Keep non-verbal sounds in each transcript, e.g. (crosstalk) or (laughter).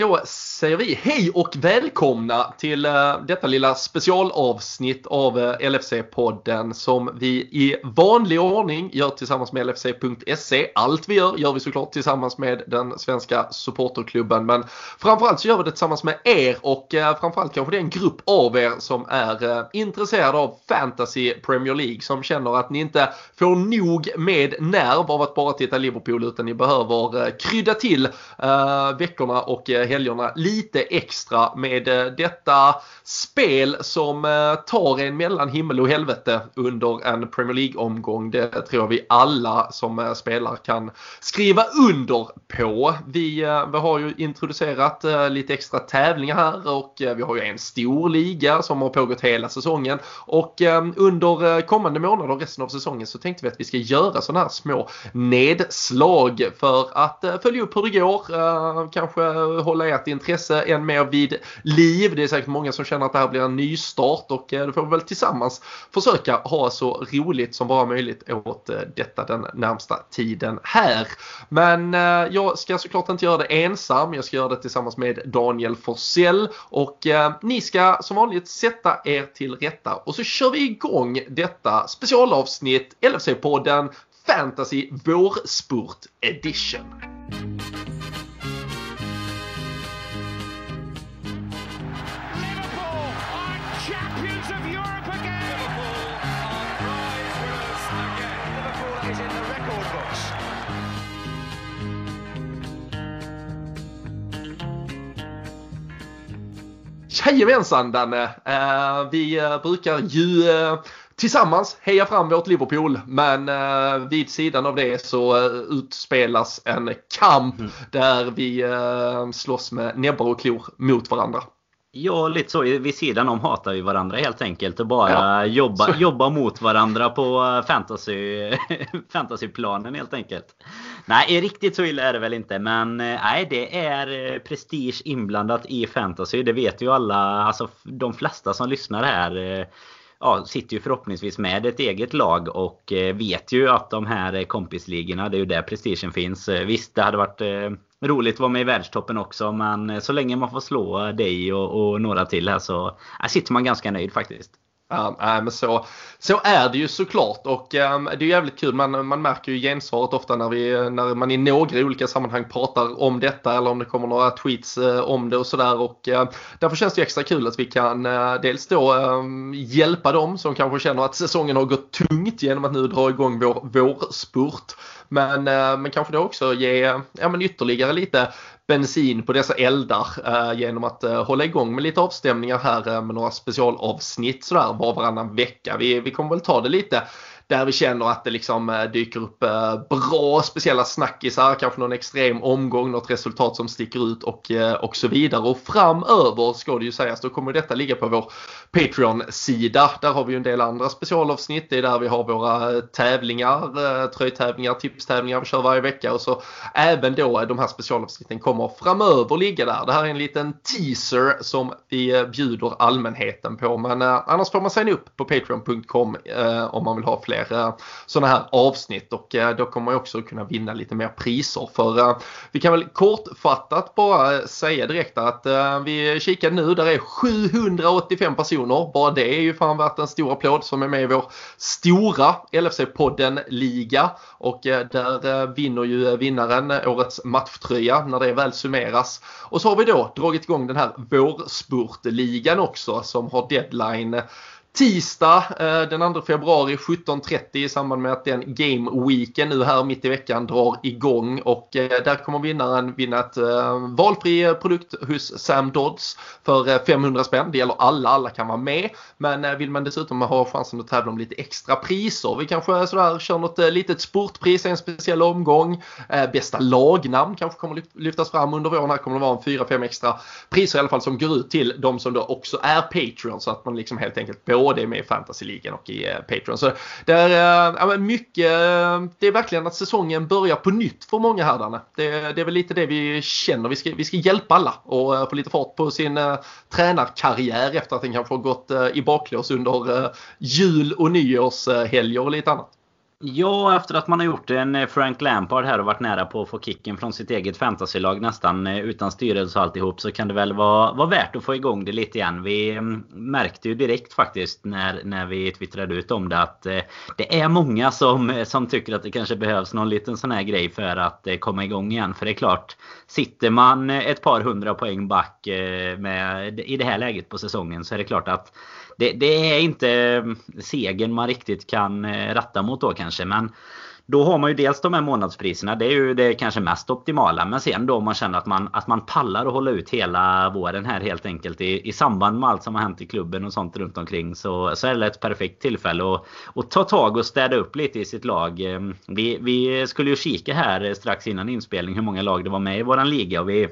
Då säger vi hej och välkomna till eh, detta lilla specialavsnitt av eh, LFC-podden som vi i vanlig ordning gör tillsammans med LFC.se. Allt vi gör gör vi såklart tillsammans med den svenska supporterklubben men framförallt så gör vi det tillsammans med er och eh, framförallt kanske det är en grupp av er som är intresserade av Fantasy Premier League som känner att ni inte får nog med nerv av att bara titta Liverpool utan ni behöver krydda till veckorna och helgerna lite extra med eh, detta spel som eh, tar en mellan himmel och helvete under en Premier League-omgång. Det tror jag vi alla som eh, spelar kan skriva under på. Vi, vi har ju introducerat lite extra tävlingar här och vi har ju en stor liga som har pågått hela säsongen och under kommande månader och resten av säsongen så tänkte vi att vi ska göra sådana här små nedslag för att följa upp hur det går, kanske hålla ert intresse än mer vid liv. Det är säkert många som känner att det här blir en nystart och eh, då får vi väl tillsammans försöka ha så roligt som bara möjligt åt eh, detta den närmsta tiden här. Men eh, jag ska såklart inte göra det ensam. Jag ska göra det tillsammans med Daniel Forsell och ni ska som vanligt sätta er till rätta och så kör vi igång detta specialavsnitt LFC-podden Fantasy Vårspurt Edition. Jajamensan Danne! Uh, vi uh, brukar ju uh, tillsammans heja fram vårt Liverpool men vid sidan av det så utspelas en kamp mm. där vi slåss med näbbar och klor mot varandra. Ja, lite så. Vid sidan om hatar vi varandra helt enkelt och bara ja. jobba, jobba mot varandra på fantasy, (laughs) fantasyplanen helt enkelt. Nej, riktigt så illa är det väl inte. Men eh, nej, det är eh, prestige inblandat i fantasy. Det vet ju alla. Alltså de flesta som lyssnar här eh, ja, sitter ju förhoppningsvis med ett eget lag och vet ju att de här kompisligorna, det är ju där prestigen finns. Visst, det hade varit roligt att vara med i världstoppen också men så länge man får slå dig och, och några till här så sitter man ganska nöjd faktiskt. Ja, men så, så är det ju såklart och um, det är jävligt kul. Man, man märker ju gensvaret ofta när, vi, när man i några olika sammanhang pratar om detta eller om det kommer några tweets uh, om det och sådär. Och uh, därför känns det extra kul att vi kan uh, dels då ehm, hjälpa dem som kanske känner att säsongen har gått tungt genom att nu dra igång vår vårspurt. Men, eh, men kanske då också ge ja, men ytterligare lite bensin på dessa eldar eh, genom att eh, hålla igång med lite avstämningar här eh, med några specialavsnitt sådär var varannan vecka. Vi, vi kommer väl ta det lite där vi känner att det liksom eh, dyker upp eh, bra speciella snackisar, kanske någon extrem omgång, något resultat som sticker ut och, eh, och så vidare. Och framöver ska det ju sägas, då kommer detta ligga på vår Patreon-sida. Där har vi ju en del andra specialavsnitt. Det är där vi har våra tävlingar, tröjtävlingar, tipstävlingar vi kör varje vecka och så även då de här specialavsnitten kommer framöver ligga där. Det här är en liten teaser som vi bjuder allmänheten på men annars får man signa upp på patreon.com om man vill ha fler Eh, fler sådana här avsnitt och eh, då kommer man också kunna vinna lite mer priser. För eh, vi kan väl kortfattat bara säga direkt att vi kikar nu, där är 785 personer. Bara det är ju fan värt en stor applåd som är med i vår stora LFC-podden-liga. Och där vinner ju vinnaren årets matchtröja när det väl summeras. Och så har vi då dragit igång den här vårspurtligan också som har deadline Tisdag eh, den 2 februari 17.30 i samband med att den Game Weeken nu här mitt i veckan drar igång och eh, där kommer vinnaren vinna ett eh, valfri produkt hos Sam Dodds för 500 spänn. Det gäller alla, alla kan vara med. Men vill man dessutom ha chansen att tävla om lite extra priser. Vi kanske sådär kör något litet sportpris i en speciell omgång. Bästa lagnamn kanske kommer lyftas fram under våren. Här kommer det vara en 4-5 extra priser i alla fall som går ut till de som då också är Patreon så att man liksom helt enkelt både med i Fantasy-ligan och i eh, Patreon. Så det är, eh, ja, mycket, eh, det är verkligen att säsongen börjar på nytt för många här Danne. Det, det är väl lite det vi känner. Vi ska, vi ska hjälpa alla och få lite fart på sin uh, tränarkarriär efter att den kanske har gått uh, i baklås under uh, jul och nyårshelger och lite annat. Ja, efter att man har gjort en eh, Frank Lampard här och varit nära på att få kicken från sitt eget fantasylag nästan eh, utan styrelse och alltihop så kan det väl vara, vara värt att få igång det lite igen. Vi mm, märkte ju direkt faktiskt när, när vi twittrade ut om det att eh, det är många som, som tycker att det kanske behövs någon liten sån här grej för att komma igång igen. För det är klart, sitter man ett par hundra poäng back med, i det här läget på säsongen så är det klart att det, det, är inte eh, segern man riktigt kan eh, ratta mot då kanske. Men då har man ju dels de här månadspriserna. Det är ju det kanske mest optimala. Men sen då om man känner att man, att man pallar att hålla ut hela våren här helt enkelt. I, I samband med allt som har hänt i klubben och sånt runt omkring. Så, så är det ett perfekt tillfälle att, att ta tag och städa upp lite i sitt lag. Eh, vi, vi skulle ju kika här strax innan inspelning hur många lag det var med i våran liga. Och vi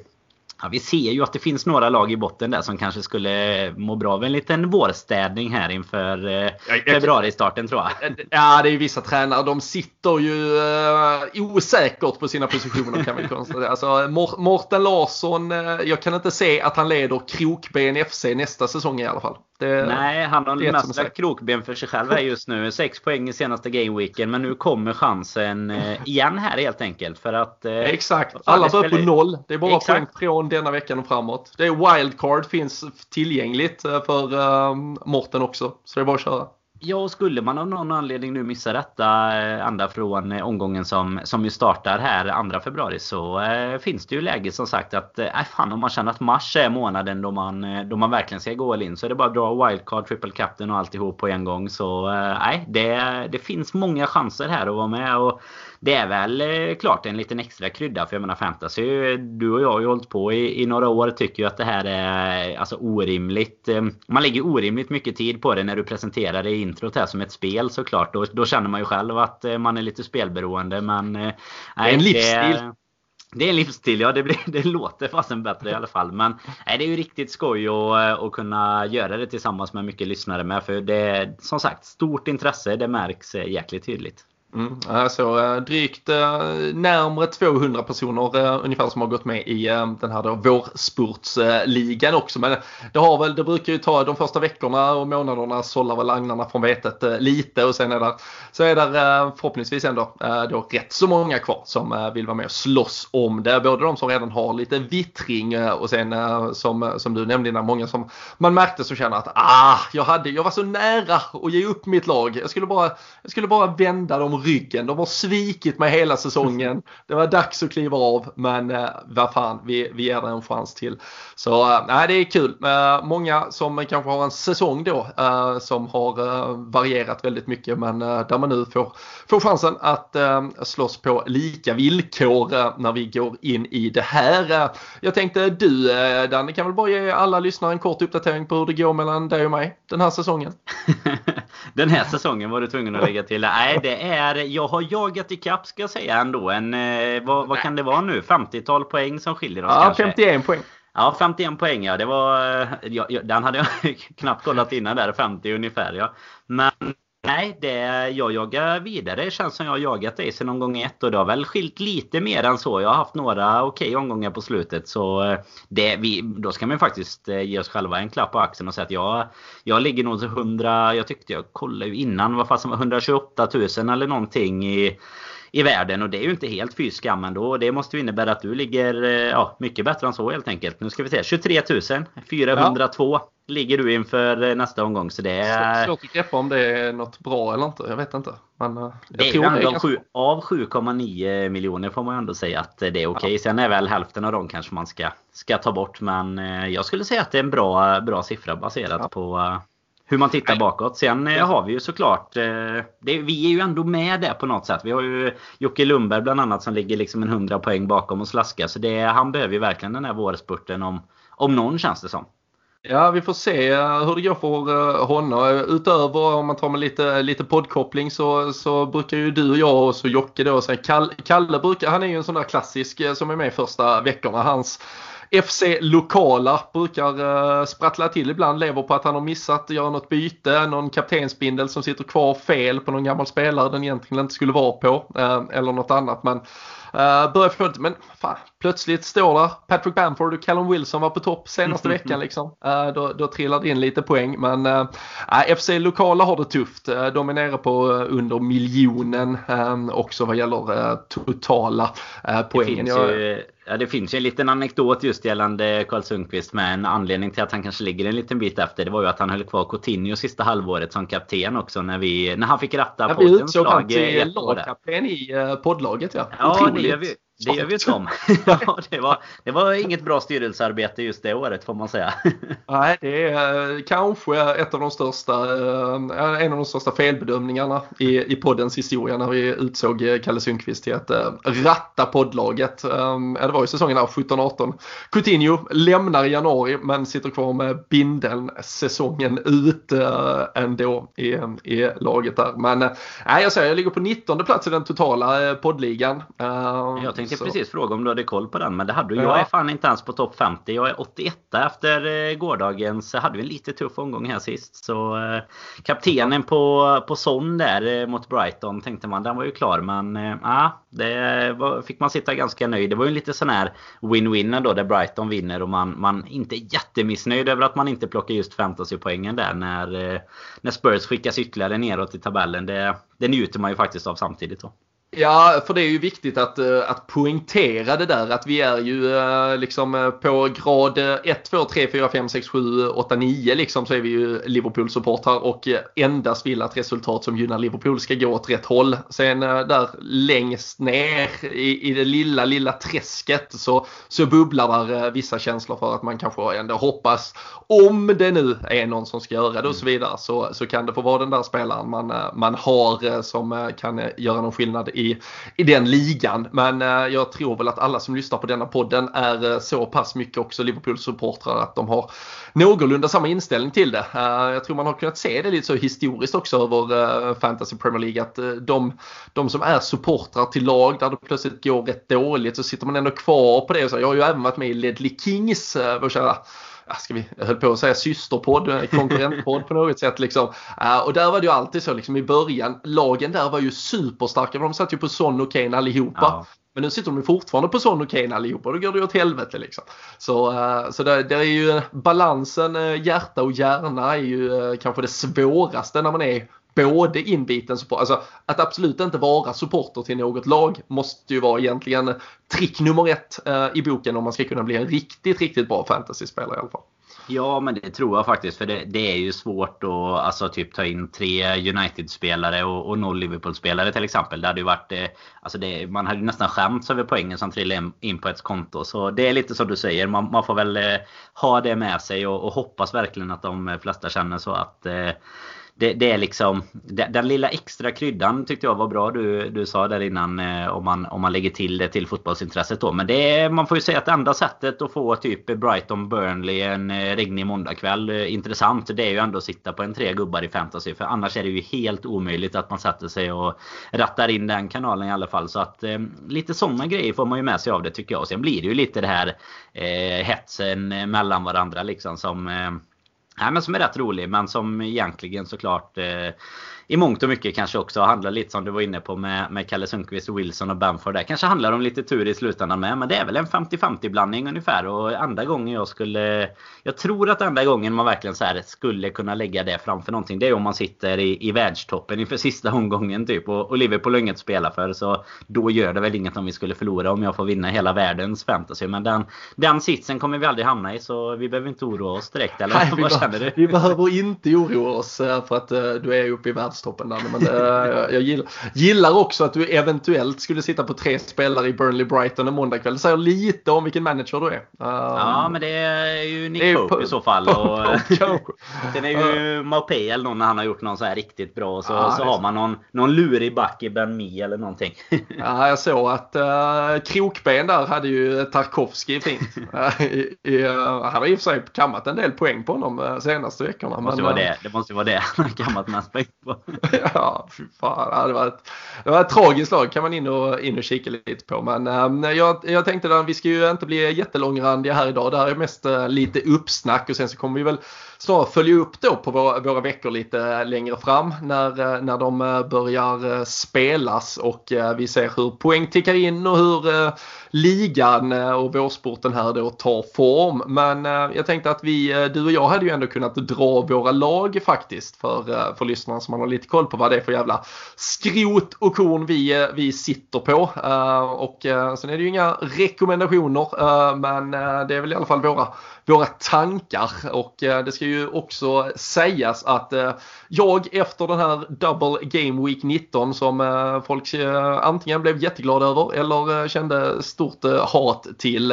Ja, vi ser ju att det finns några lag i botten där som kanske skulle må bra av en liten vårstädning här inför eh, februaristarten tror jag. Ja, det är ju vissa tränare. De sitter ju eh, osäkert på sina positioner kan vi konstatera. Alltså, Morten Larsson, eh, jag kan inte se att han leder Krokben FC nästa säsong i alla fall. Det, Nej, han har mest lagt krokben för sig själv här just nu. Sex poäng i senaste gameweeken. Men nu kommer chansen eh, igen här helt enkelt. För att, eh, Exakt. Alla börjar på noll. Det är bara Exakt. poäng från denna veckan och framåt. Det är wildcard finns tillgängligt eh, för uh, Morten också. Så det är bara att köra. Ja, och skulle man av någon anledning nu missa detta eh, ända från eh, omgången som, som ju startar här 2 februari så eh, finns det ju läge som sagt att eh, äh, fan om man känner att mars är månaden då man, eh, då man verkligen ska gå all in så är det bara att dra wildcard, triple captain och alltihop på en gång. Så nej, eh, det, det finns många chanser här att vara med. Och det är väl eh, klart en liten extra krydda för jag menar fantasy. Du och jag har ju hållit på i, i några år. Tycker ju att det här är alltså orimligt. Eh, man lägger orimligt mycket tid på det när du presenterar det i introt här som ett spel såklart. Då, då känner man ju själv att eh, man är lite spelberoende. Men, nej, det är en livsstil. Det, det är en livsstil, ja. Det, blir, (laughs) det låter fasen bättre i alla fall. Men nej, det är ju riktigt skoj att, att kunna göra det tillsammans med mycket lyssnare med. För det är som sagt stort intresse. Det märks jäkligt tydligt. Mm, alltså eh, drygt närmre närmare 200 personer eh, ungefär som har gått med i den här då vårspurtsligan också. Men det, har väl, det brukar ju ta de första veckorna och månaderna sållar väl agnarna från vetet lite och sen är det, så är det förhoppningsvis ändå då rätt så många kvar som vill vara med och slåss om det. Både de som redan har lite vittring och sen som, som du nämnde innan, många som man märkte som känner att ah, jag, hade, jag var så nära att ge upp mitt lag. Jag skulle bara, jag skulle bara vända dem ryggen. De har svikit mig hela säsongen. Det var dags att kliva av men eh, vad fan, vi, vi ger det en chans till. Så eh, det är kul. Eh, många som kanske har en säsong då eh, som har eh, varierat väldigt mycket men eh, där man nu får, får chansen att eh, slåss på lika villkor eh, när vi går in i det här. Eh, jag tänkte du Danne kan väl bara ge alla lyssnare en kort uppdatering på hur det går mellan dig och mig den här säsongen. (laughs) den här säsongen var du tvungen att lägga till. Nej, det är är, jag har jagat ikapp ska jag säga ändå. En, eh, vad, vad kan det vara nu? 50-tal poäng som skiljer oss ja, kanske? 51 poäng. Ja, 51 poäng ja. Det var, eh, ja, den hade jag (laughs) knappt kollat innan där. 50 ungefär ja. Men Nej, det, jag jagar vidare. Det känns som jag har jagat dig sedan omgång ett och det har väl skilt lite mer än så. Jag har haft några okej okay omgångar på slutet. Så eh, det, vi, då ska man faktiskt eh, ge oss själva en klapp på axeln och säga att jag, jag ligger nog 100, jag tyckte jag kollade ju innan, vad fan som var 128 000 eller någonting i i världen och det är ju inte helt fy skam ändå. Det måste ju innebära att du ligger eh, ja, mycket bättre än så helt enkelt. Nu ska vi se. 23 000 402 ja. ligger du inför eh, nästa omgång. Så det är... Svårt att greppa om det är något bra eller inte. Jag vet inte. Men eh, jag det tror det är. Av 7,9 miljoner får man ju ändå säga att det är okej. Okay. Ja. Sen är väl hälften av dem kanske man ska, ska ta bort. Men jag skulle säga att det är en bra, bra siffra baserat ja. på hur man tittar bakåt. Sen eh, har vi ju såklart, eh, det, vi är ju ändå med där på något sätt. Vi har ju Jocke Lundberg bland annat som ligger liksom en 100 poäng bakom och slaskar. Så det, han behöver ju verkligen den här vårspurten om, om någon känns det som. Ja, vi får se eh, hur det går för honom. Utöver om man tar med lite, lite poddkoppling så, så brukar ju du och jag och så Jocke då. Sen Kalle, Kalle brukar, han är ju en sån där klassisk som är med första veckorna. Hans FC Lokala brukar uh, sprattla till ibland, lever på att han har missat, göra något byte, någon kaptensbindel som sitter kvar fel på någon gammal spelare den egentligen inte skulle vara på uh, eller något annat. Men Uh, börjar få men fan, plötsligt står där Patrick Bamford och Callum Wilson var på topp senaste (laughs) veckan liksom. Uh, då, då trillar det in lite poäng men uh, FC Lokala har det tufft. Uh, de är nere på under miljonen också vad gäller totala poängen. Det finns, ju, ja, det finns ju en liten anekdot just gällande Karl Sundqvist med en anledning till att han kanske ligger en liten bit efter. Det var ju att han höll kvar Coutinho sista halvåret som kapten också när, vi, när han fick ratta ja, lag. Vi utsåg han till lagkapten i poddlaget ja. Ja, det gör vi. Det gör vi inte om. (laughs) ja, det, var, det var inget bra styrelsearbete just det året får man säga. (laughs) Nej, det är eh, kanske ett av de största, eh, en av de största felbedömningarna i, i poddens historia när vi utsåg eh, Kalle Sundqvist till att ratta poddlaget. Det var ju säsongen 17-18. Coutinho lämnar i januari men sitter kvar med bindeln säsongen ut ändå i, i laget där. Men nej, jag säger jag ligger på 19 plats i den totala poddligan. Jag tänkte så. precis fråga om du hade koll på den, men det hade du. Ja. Jag är fan inte ens på topp 50. Jag är 81 efter eh, gårdagens. Hade vi en lite tuff omgång här sist. Så eh, kaptenen på, på Son där eh, mot Brighton tänkte man, den var ju klar. Men ja, det var, fick man sitta ganska nöjd. Det var ju en lite sån här win-win då där Brighton vinner och man, man inte är jättemissnöjd över att man inte plockar just fantasypoängen där när, när Spurs skickas ytterligare neråt i tabellen. Det, det njuter man ju faktiskt av samtidigt. Då. Ja, för det är ju viktigt att, eh, att poängtera det där att vi är ju eh, liksom eh, på grad 1, 2, 3, 4, 5, 6, 7, 8, 9 liksom så är vi ju Liverpool-supportrar och endast vill att resultat som gynnar Liverpool ska gå åt rätt håll. Sen där längst ner i, i det lilla, lilla träsket så, så bubblar där vissa känslor för att man kanske ändå hoppas om det nu är någon som ska göra det och så mm. vidare så, så kan det få vara den där spelaren man, man har som kan göra någon skillnad i, i den ligan. Men eh, jag tror väl att alla som lyssnar på denna podden är eh, så pass mycket också Liverpool-supportrar att de har någorlunda samma inställning till det. Eh, jag tror man har kunnat se det lite så historiskt också över eh, Fantasy Premier League att eh, de, de som är supportrar till lag där det plötsligt går rätt dåligt så sitter man ändå kvar på det. Så jag har ju även varit med i Ledley Kings, eh, vår kära ska vi, jag höll på att säga systerpodd, konkurrentpodd på något sätt liksom. Och där var det ju alltid så liksom i början, lagen där var ju superstarka, de satt ju på Son och Kane allihopa. Ja. Men nu sitter de fortfarande på Son och Kane allihopa då går det ju åt helvete liksom. Så, uh, så det, det, är ju balansen uh, hjärta och hjärna är ju kanske det svåraste när man är både inbiten support, alltså att absolut inte vara supporter till något lag måste ju vara egentligen trick nummer ett eh, i boken om man ska kunna bli en riktigt, riktigt bra fantasyspelare i alla fall. Ja, men det tror jag faktiskt. För det, det är ju svårt att alltså, typ, ta in tre United-spelare och, och noll Liverpool-spelare till exempel. Det hade ju varit, eh, alltså det, man hade ju nästan skämts över poängen som trillade in på ett konto. Så det är lite som du säger. Man, man får väl eh, ha det med sig och, och, hoppas verkligen att de flesta känner så att eh, det, det, är liksom den, den, lilla extra kryddan tyckte jag var bra du, du sa där innan eh, om, man, om man lägger till det till fotbollsintresset då. Men det är, man får ju säga att det enda sättet att få typ Brighton Burnley en eh, regnig måndagkväll eh, intressant. Det är ju ändå att sitta på en tre gubbar i fantasy. För annars är det ju helt omöjligt att man sätter sig och rattar in den kanalen i alla fall. Så att eh, lite sådana grejer får man ju med sig av det tycker jag. Och sen blir det ju lite det här eh, hetsen mellan varandra liksom som eh, Nej, men som är rätt rolig men som egentligen såklart eh, i mångt och mycket kanske också handlar lite som du var inne på med, med Kalle Sundqvist, Wilson och Bamford. Där. Kanske handlar om lite tur i slutändan med. Men det är väl en 50-50 blandning ungefär. Och andra gången jag skulle... Jag tror att enda gången man verkligen så skulle kunna lägga det framför någonting. Det är om man sitter i, i världstoppen inför sista omgången typ. Och, och Liverpool har inget att spela för. Så då gör det väl inget om vi skulle förlora om jag får vinna hela världens fantasy. Men den, den sitsen kommer vi aldrig hamna i. Så vi behöver inte oroa oss direkt. Eller Nej, vad känner du? Vi behöver inte oroa oss eh, för att uh, du är uppe i världstoppen världstoppen där. Men uh, jag gillar, gillar, också att du eventuellt skulle sitta på tre spelare i Burnley Brighton en måndagkväll. Det säger lite om vilken manager du är. Um, ja, men det är ju Nick Pope i så fall. Och, (laughs) sen är ju Maupay eller någon när han har gjort någon så här riktigt bra. Så, ja, så har man någon, någon lurig back i Ben Mi eller någonting. (laughs) ja, jag såg att uh, krokben där hade ju Tarkovski fint. I, i, uh, han har i och för sig kammat en del poäng på honom senaste veckorna. Det måste, men, vara det. det måste vara det han har kammat mest poäng på. (laughs) ja, fy fan. Det var, ett, det var ett tragiskt lag kan man in och, in och kika lite på. Men äh, jag, jag tänkte att vi ska ju inte bli jättelångrandiga här idag. Det här är mest äh, lite uppsnack och sen så kommer vi väl snarare följa upp då på våra, våra veckor lite eh, längre fram när, eh, när de börjar spelas och vi ser hur poäng tickar in och hur ligan och vårsporten här då tar form. Men jag tänkte att vi, du och jag hade ju ändå kunnat dra våra lag faktiskt för, för lyssnarna som man har lite koll på vad det är för jävla skrot och korn vi, eh, vi sitter på. Eh, och eh, sen är det ju inga rekommendationer men det är väl i alla fall våra våra tankar och det ska ju också sägas att jag efter den här Double Game Week 19 som folk antingen blev jätteglada över eller kände stort hat till.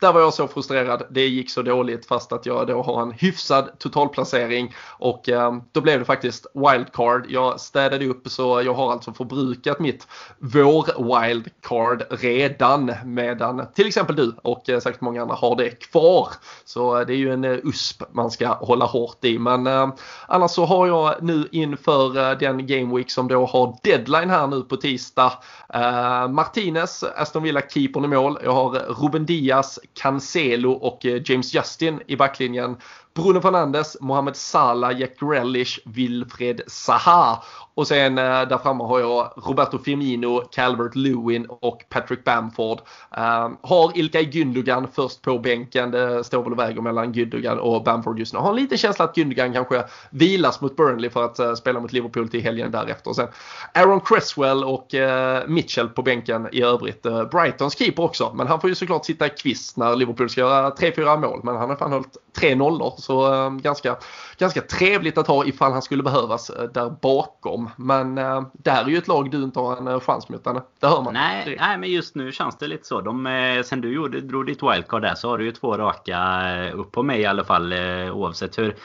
Där var jag så frustrerad. Det gick så dåligt fast att jag då har en hyfsad totalplacering och då blev det faktiskt wildcard. Jag städade upp så jag har alltså förbrukat mitt vår wildcard redan medan till exempel du och eh, säkert många andra har det kvar. Så eh, det är ju en eh, USP man ska hålla hårt i. Men eh, annars så har jag nu inför den Game Week som då har deadline här nu på tisdag. Eh, Martinez, Aston Villa keepern i mål. Jag har Ruben Diaz, Cancelo och James Justin i backlinjen. Bruno Fernandes, Mohamed Salah, Jack Grealish, Wilfred Zaha. Och sen eh, där framme har jag Roberto Firmino, Calvert Lewin och Patrick Bamford. Eh, har Ilkay Gündogan först på bänken. Det står väl och väger mellan Gündogan och Bamford just nu. Har en liten känsla att Gündogan kanske vilas mot Burnley för att eh, spela mot Liverpool till helgen därefter. Och sen Aaron Cresswell och eh, Mitchell på bänken i övrigt. Brightons keeper också. Men han får ju såklart sitta i kvist när Liverpool ska göra 3-4 mål. Men han har fan hållit 3 nollor. Så ganska, ganska trevligt att ha ifall han skulle behövas där bakom. Men eh, det här är ju ett lag du inte har en eh, chans mot. Det hör man. Nej, nej, men just nu känns det lite så. De, eh, sen du gjorde, drog ditt wildcard där så har du ju två raka eh, upp på mig i alla fall. Eh, oavsett hur,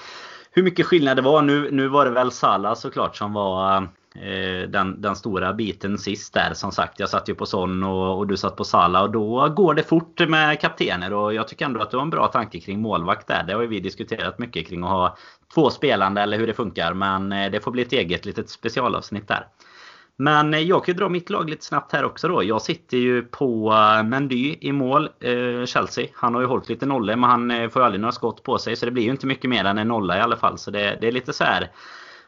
hur mycket skillnad det var. Nu, nu var det väl Sala såklart som var Eh, Eh, den, den stora biten sist där. Som sagt, jag satt ju på Son och, och, du satt på Sala och då går det fort med kaptener och jag tycker ändå att du har en bra tanke kring målvakt där. Det har ju vi diskuterat mycket kring att ha två spelande eller hur det funkar. Men eh, det får bli ett eget litet specialavsnitt där. Men eh, jag kan ju dra mitt lag lite snabbt här också då. Jag sitter ju på Mendy i mål, Chelsea. Han har ju hållit lite nollor men han får ju aldrig några skott på sig. Så det blir ju inte mycket mer än en nolla i alla fall. Så det, det är lite så här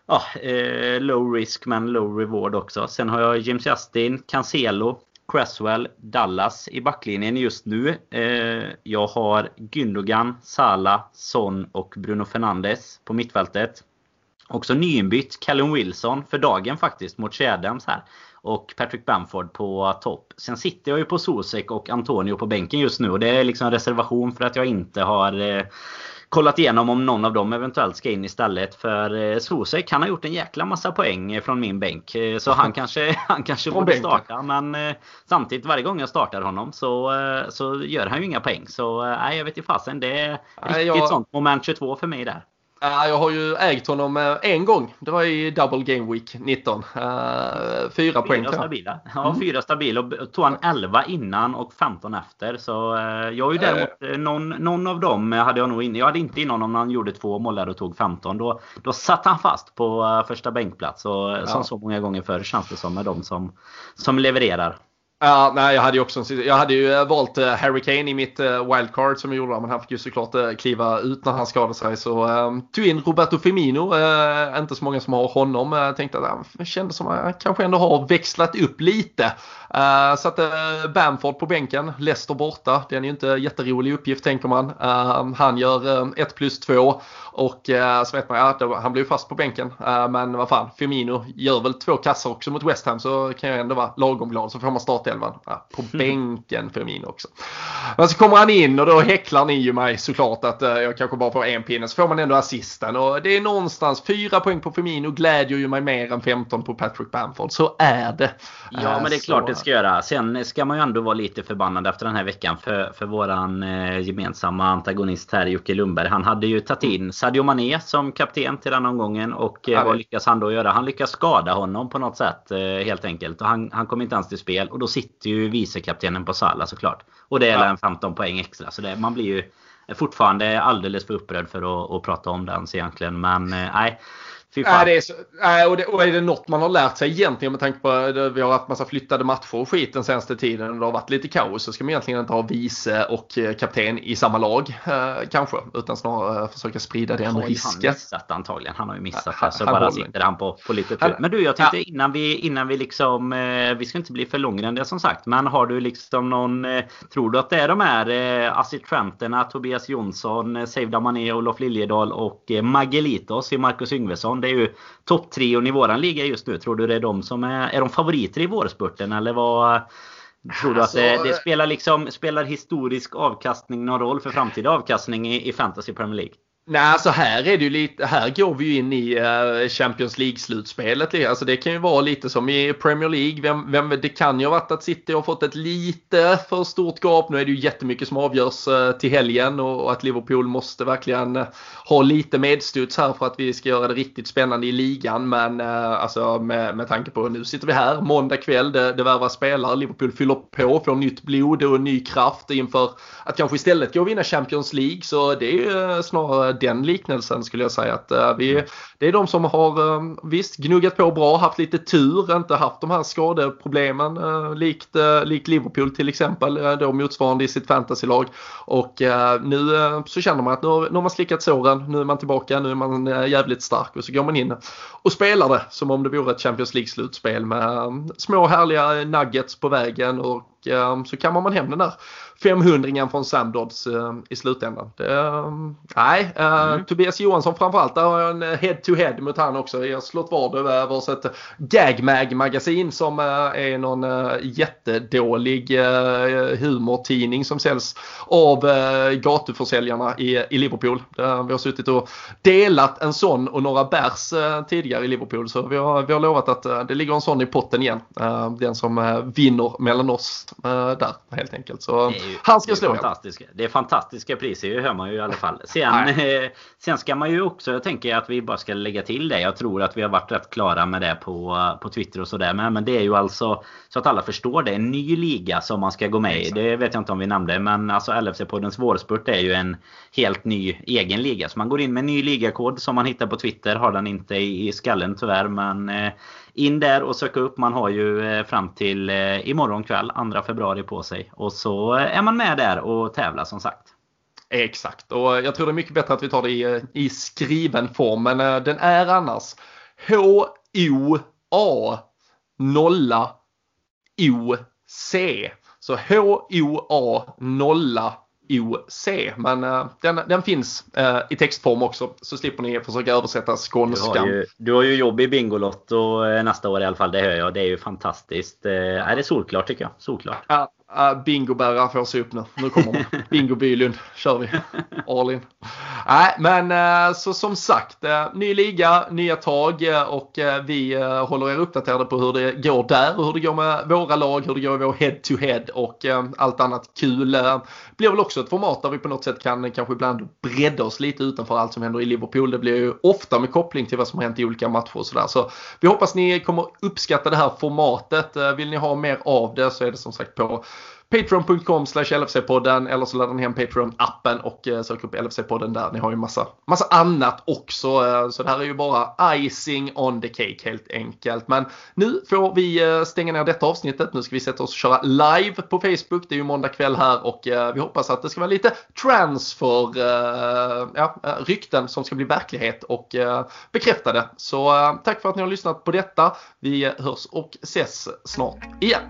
ja, eh, low risk men low reward också. Sen har jag James Justin, Cancelo, Cresswell, Dallas i backlinjen just nu. Eh, jag har Gündogan, Sala, Son och Bruno Fernandes på mittfältet. Också nyinbytt Callum Wilson för dagen faktiskt mot Shadams här. Och Patrick Bamford på topp. Sen sitter jag ju på Sosek och Antonio på bänken just nu och det är liksom en reservation för att jag inte har eh, kollat igenom om någon av dem eventuellt ska in istället. För eh, Sosek han har gjort en jäkla massa poäng eh, från min bänk. Eh, så han (laughs) kanske, han kanske borde starta. Men samtidigt varje gång jag startar honom så, så gör han ju inga poäng. Så nej, jag vet inte fasen. Det är riktigt jag... sånt moment 22 för mig där. Jag har ju ägt honom eh, en gång. Det var i Double Game Week 19. Uh, fyra, fyra poäng stabila. Ja, mm. fyra stabila. Och tog han 11 innan och 15 efter. Så uh, jag har ju däremot uh. någon, någon av dem hade jag nog in. Jag hade inte in honom när han gjorde två mål där och tog 15. Då, då satt han fast på första bänkplats. Och, ja. Som så många gånger förr känns det som med de som, som levererar. Ja, nej, jag hade ju också jag hade ju eh, valt eh, Harry Kane i mitt eh, wildcard som jag gjorde men han fick ju såklart kliva ut när han skadade sig så um, tog in Roberto Firmino. Uh, inte så många som har honom. Jag tänkte att han kändes som att han kanske ändå har växlat upp lite. Uh, satte Bamford på bänken, Leicester borta. Det är ju inte jätterolig uppgift tänker man. han gör 1 plus 2 och eh, så vet man ja, att han blir fast på bänken. Eh, men vad fan, Firmino gör väl två kassar också mot West Ham så kan jag ändå vara lagom glad. Så får man startelvan. Ja, på mm. bänken Firmino också. Men så kommer han in och då häcklar ni ju mig såklart att eh, jag kanske bara får en pinne. Så får man ändå assisten. Och det är någonstans 4 poäng på Firmino glädjer ju mig mer än 15 på Patrick Bamford. Så är det. Ja men det är klart det ska göra. Sen ska man ju ändå vara lite förbannad efter den här veckan. För, för våran gemensamma antagonist här Jocke Lundberg. Han hade ju tagit in Sadio Mané som kapten till den omgången. Och eh, vad lyckas han då göra? Han lyckas skada honom på något sätt eh, helt enkelt. Och han, han kommer inte ens till spel. Och då sitter ju vicekaptenen på Salah såklart. Och det är ja. en 15 poäng extra. Så det, man blir ju fortfarande alldeles för upprörd för att, att prata om den egentligen. Men eh, nej. Nej, det är så, nej, och, det, och är det något man har lärt sig egentligen med tanke på att vi har haft massa flyttade matcher och skit den senaste tiden och det har varit lite kaos så ska man egentligen inte ha vice och eh, kapten i samma lag eh, kanske utan snarare försöka sprida den har risken. Han missat antagligen. Han har ju missat det så bara sitter han på, på lite tur. Men du jag tänkte ja. innan vi innan vi liksom eh, vi ska inte bli för långrandiga som sagt men har du liksom någon eh, tror du att det är de här eh, Astrid Tranterna, Tobias Jonsson, eh, Save Damané, Olof Liljedahl och eh, Magelitos i Marcus Yngvesson. Det är ju topptrion i våran liga just nu. Tror du det är de som är, är de favoriter i vårspurten eller vad? Tror du alltså, att det, det, spelar, liksom, spelar historisk avkastning någon roll för framtida avkastning i, i Fantasy Premier League? Nej, alltså här är det ju lite, här går vi ju in i eh, Champions League-slutspelet. Alltså det kan ju vara lite som i Premier League. Vem, vem, det kan ju ha varit att City har fått ett lite för stort gap. Nu är det ju jättemycket som avgörs eh, till helgen och, att Liverpool måste verkligen eh, ha lite medstuds här för att vi ska göra det riktigt spännande i ligan. Men alltså med, med tanke på nu sitter vi här måndag kväll, det, det värvas spelare, Liverpool fyller på, får nytt blod och ny kraft inför att kanske istället gå och vinna Champions League. Så det är ju snarare den liknelsen skulle jag säga. att eh, vi, Det är de som har eh, visst gnuggat på bra, haft lite tur, inte haft de här skadeproblemen eh, likt, likt Liverpool till exempel, då motsvarande i sitt fantasylag. Och nu så känner man att nu, nu har man slickat såren, nu är man tillbaka, nu är man jävligt stark och så går man in och spelar det som om det vore ett Champions League-slutspel med små härliga nuggets på vägen och um, så kammar man hem den där 500 från Samdods uh, i slutändan. Det, um, nej, uh, mm. Tobias Johansson framförallt, där har jag en head-to-head -head mot han också. Jag har slått vad över ett Gagmag-magasin som är någon jättedålig humortidning som säljs av gatuförsäljarna i, i Liverpool. vi har suttit och delat en sån och några bärs tidigare i Liverpool så vi har, vi har lovat att det ligger en sån i potten igen. den som vinner mellan oss där helt enkelt. Så han ska slå fantastiska, Det är fantastiska priser, det hör man ju i alla fall. Sen, (laughs) eh, sen ska man ju också, jag tänker att vi bara ska lägga till det. Jag tror att vi har varit rätt klara med det på, på Twitter och sådär. Men, men det är ju alltså, så att alla förstår det, en ny liga som man ska gå med i. Det vet jag inte om vi nämnde. Men alltså LFC-poddens vårspurt är ju en helt ny egen liga. Så man går in med en ny ligakod som man hittar på Twitter. Har den inte i, i skallen tyvärr. Men eh, in där och söka upp. Man har ju eh, fram till eh, imorgon kväll, 2 februari på sig. Och så eh, är man med där och tävlar som sagt. Exakt och jag tror det är mycket bättre att vi tar det i, i skriven form. Men den är annars H-O-A nolla O-C. Så H-O-A nolla OC. Men uh, den, den finns uh, i textform också så slipper ni försöka översätta skånskan. Du har ju, du har ju jobb i Bingolotto uh, nästa år i alla fall, det hör jag. Det är ju fantastiskt. Uh, är det solklart tycker jag. Solklart. Ja, Uh, Bingobärare får se upp nu. Nu kommer de. (laughs) Bingo Bylund kör vi. All in. Nej, men uh, så som sagt, uh, ny liga, nya tag och vi håller er uppdaterade på hur det går där och hur det går med våra lag, hur det går i vår head to head och allt annat kul. Blir väl också ett format där vi på något sätt kan kanske ibland bredda oss lite utanför allt som händer i Liverpool. Det blir ju ofta med koppling till vad som har hänt i olika matcher och sådär. Så vi hoppas ni kommer uppskatta det här formatet. Vill ni ha mer av det så är det som sagt på Patreon.com slash LFC-podden eller så laddar ni hem Patreon-appen och söker sök upp LFC-podden där. Ni har ju massa, massa annat också. Eh, så det här är ju bara icing on the cake helt enkelt. Men nu får vi eh, stänga ner detta avsnittet. Nu ska vi sätta oss och köra live på Facebook. Det är ju måndag kväll här och vi hoppas att det ska vara lite transfer, ja, rykten som ska bli verklighet och bekräftade. Så tack för att ni har lyssnat på detta. Vi hörs och ses snart igen.